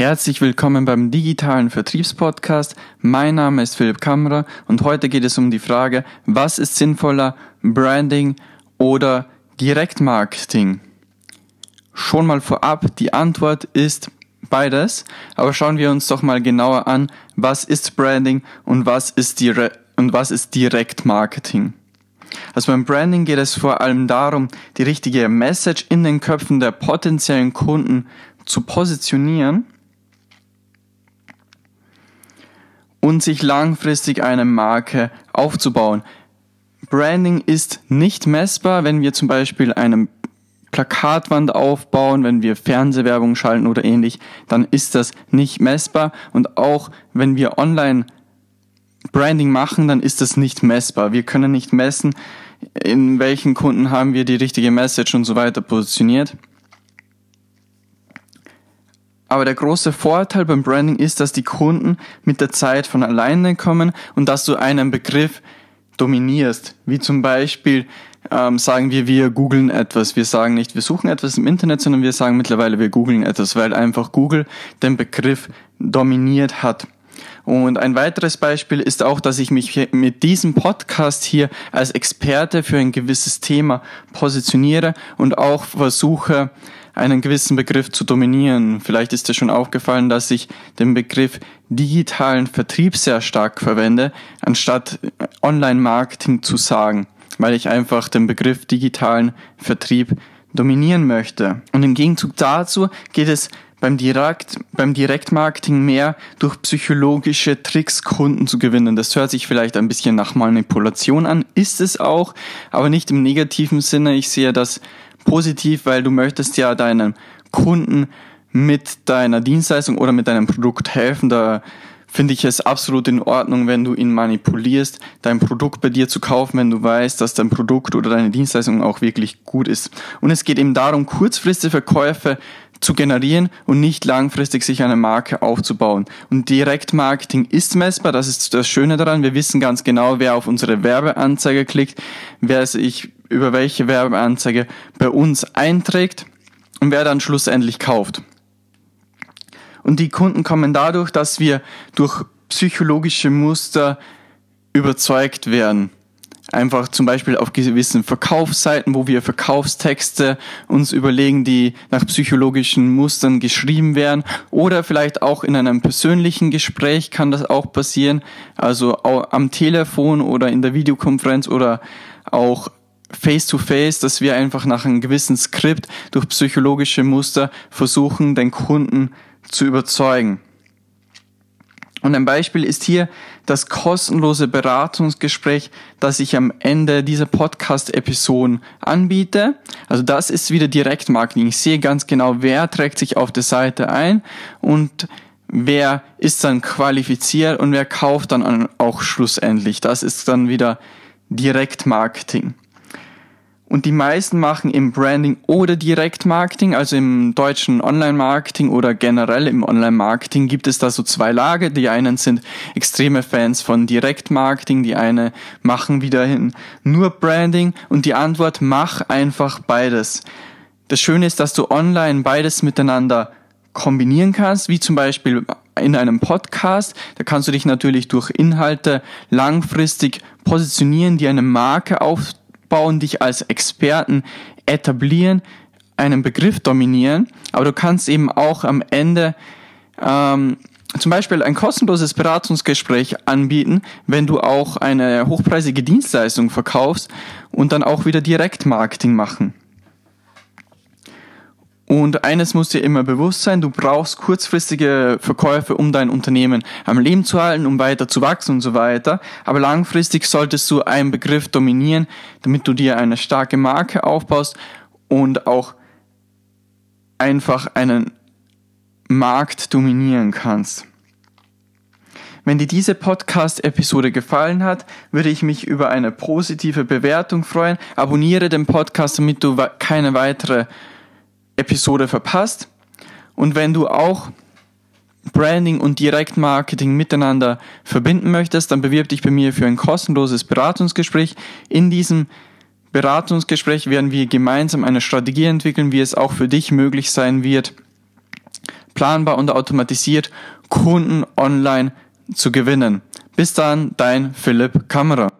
Herzlich willkommen beim digitalen Vertriebspodcast. Mein Name ist Philipp Kammerer und heute geht es um die Frage, was ist sinnvoller, Branding oder Direktmarketing? Schon mal vorab, die Antwort ist beides, aber schauen wir uns doch mal genauer an, was ist Branding und was ist, Dire und was ist Direktmarketing. Also beim Branding geht es vor allem darum, die richtige Message in den Köpfen der potenziellen Kunden zu positionieren und sich langfristig eine Marke aufzubauen. Branding ist nicht messbar, wenn wir zum Beispiel eine Plakatwand aufbauen, wenn wir Fernsehwerbung schalten oder ähnlich, dann ist das nicht messbar. Und auch wenn wir online Branding machen, dann ist das nicht messbar. Wir können nicht messen, in welchen Kunden haben wir die richtige Message und so weiter positioniert. Aber der große Vorteil beim Branding ist, dass die Kunden mit der Zeit von alleine kommen und dass du einen Begriff dominierst. Wie zum Beispiel ähm, sagen wir, wir googeln etwas. Wir sagen nicht, wir suchen etwas im Internet, sondern wir sagen mittlerweile, wir googeln etwas, weil einfach Google den Begriff dominiert hat. Und ein weiteres Beispiel ist auch, dass ich mich mit diesem Podcast hier als Experte für ein gewisses Thema positioniere und auch versuche, einen gewissen Begriff zu dominieren. Vielleicht ist dir schon aufgefallen, dass ich den Begriff digitalen Vertrieb sehr stark verwende, anstatt Online-Marketing zu sagen, weil ich einfach den Begriff digitalen Vertrieb dominieren möchte. Und im Gegenzug dazu geht es beim, Direkt, beim Direktmarketing mehr durch psychologische Tricks Kunden zu gewinnen. Das hört sich vielleicht ein bisschen nach Manipulation an, ist es auch, aber nicht im negativen Sinne. Ich sehe das positiv, weil du möchtest ja deinen Kunden mit deiner Dienstleistung oder mit deinem Produkt helfen. Da finde ich es absolut in Ordnung, wenn du ihn manipulierst, dein Produkt bei dir zu kaufen, wenn du weißt, dass dein Produkt oder deine Dienstleistung auch wirklich gut ist. Und es geht eben darum, kurzfristige Verkäufe zu generieren und nicht langfristig sich eine Marke aufzubauen. Und Direktmarketing ist messbar, das ist das Schöne daran. Wir wissen ganz genau, wer auf unsere Werbeanzeige klickt, wer sich über welche Werbeanzeige bei uns einträgt und wer dann schlussendlich kauft. Und die Kunden kommen dadurch, dass wir durch psychologische Muster überzeugt werden einfach zum Beispiel auf gewissen Verkaufsseiten, wo wir Verkaufstexte uns überlegen, die nach psychologischen Mustern geschrieben werden oder vielleicht auch in einem persönlichen Gespräch kann das auch passieren, also am Telefon oder in der Videokonferenz oder auch face to face, dass wir einfach nach einem gewissen Skript durch psychologische Muster versuchen, den Kunden zu überzeugen. Und ein Beispiel ist hier das kostenlose Beratungsgespräch, das ich am Ende dieser Podcast-Episoden anbiete. Also das ist wieder Direktmarketing. Ich sehe ganz genau, wer trägt sich auf der Seite ein und wer ist dann qualifiziert und wer kauft dann auch schlussendlich. Das ist dann wieder Direktmarketing. Und die meisten machen im Branding oder Direktmarketing, also im deutschen Online-Marketing oder generell im Online-Marketing gibt es da so zwei Lager. Die einen sind extreme Fans von Direktmarketing, die eine machen wiederhin nur Branding und die Antwort, mach einfach beides. Das Schöne ist, dass du online beides miteinander kombinieren kannst, wie zum Beispiel in einem Podcast. Da kannst du dich natürlich durch Inhalte langfristig positionieren, die eine Marke auf aufbauen, dich als Experten etablieren, einen Begriff dominieren, aber du kannst eben auch am Ende ähm, zum Beispiel ein kostenloses Beratungsgespräch anbieten, wenn du auch eine hochpreisige Dienstleistung verkaufst und dann auch wieder Direktmarketing machen. Und eines muss dir immer bewusst sein, du brauchst kurzfristige Verkäufe, um dein Unternehmen am Leben zu halten, um weiter zu wachsen und so weiter. Aber langfristig solltest du einen Begriff dominieren, damit du dir eine starke Marke aufbaust und auch einfach einen Markt dominieren kannst. Wenn dir diese Podcast-Episode gefallen hat, würde ich mich über eine positive Bewertung freuen. Abonniere den Podcast, damit du keine weitere Episode verpasst. Und wenn du auch Branding und Direktmarketing miteinander verbinden möchtest, dann bewirb dich bei mir für ein kostenloses Beratungsgespräch. In diesem Beratungsgespräch werden wir gemeinsam eine Strategie entwickeln, wie es auch für dich möglich sein wird, planbar und automatisiert Kunden online zu gewinnen. Bis dann, dein Philipp Kammerer.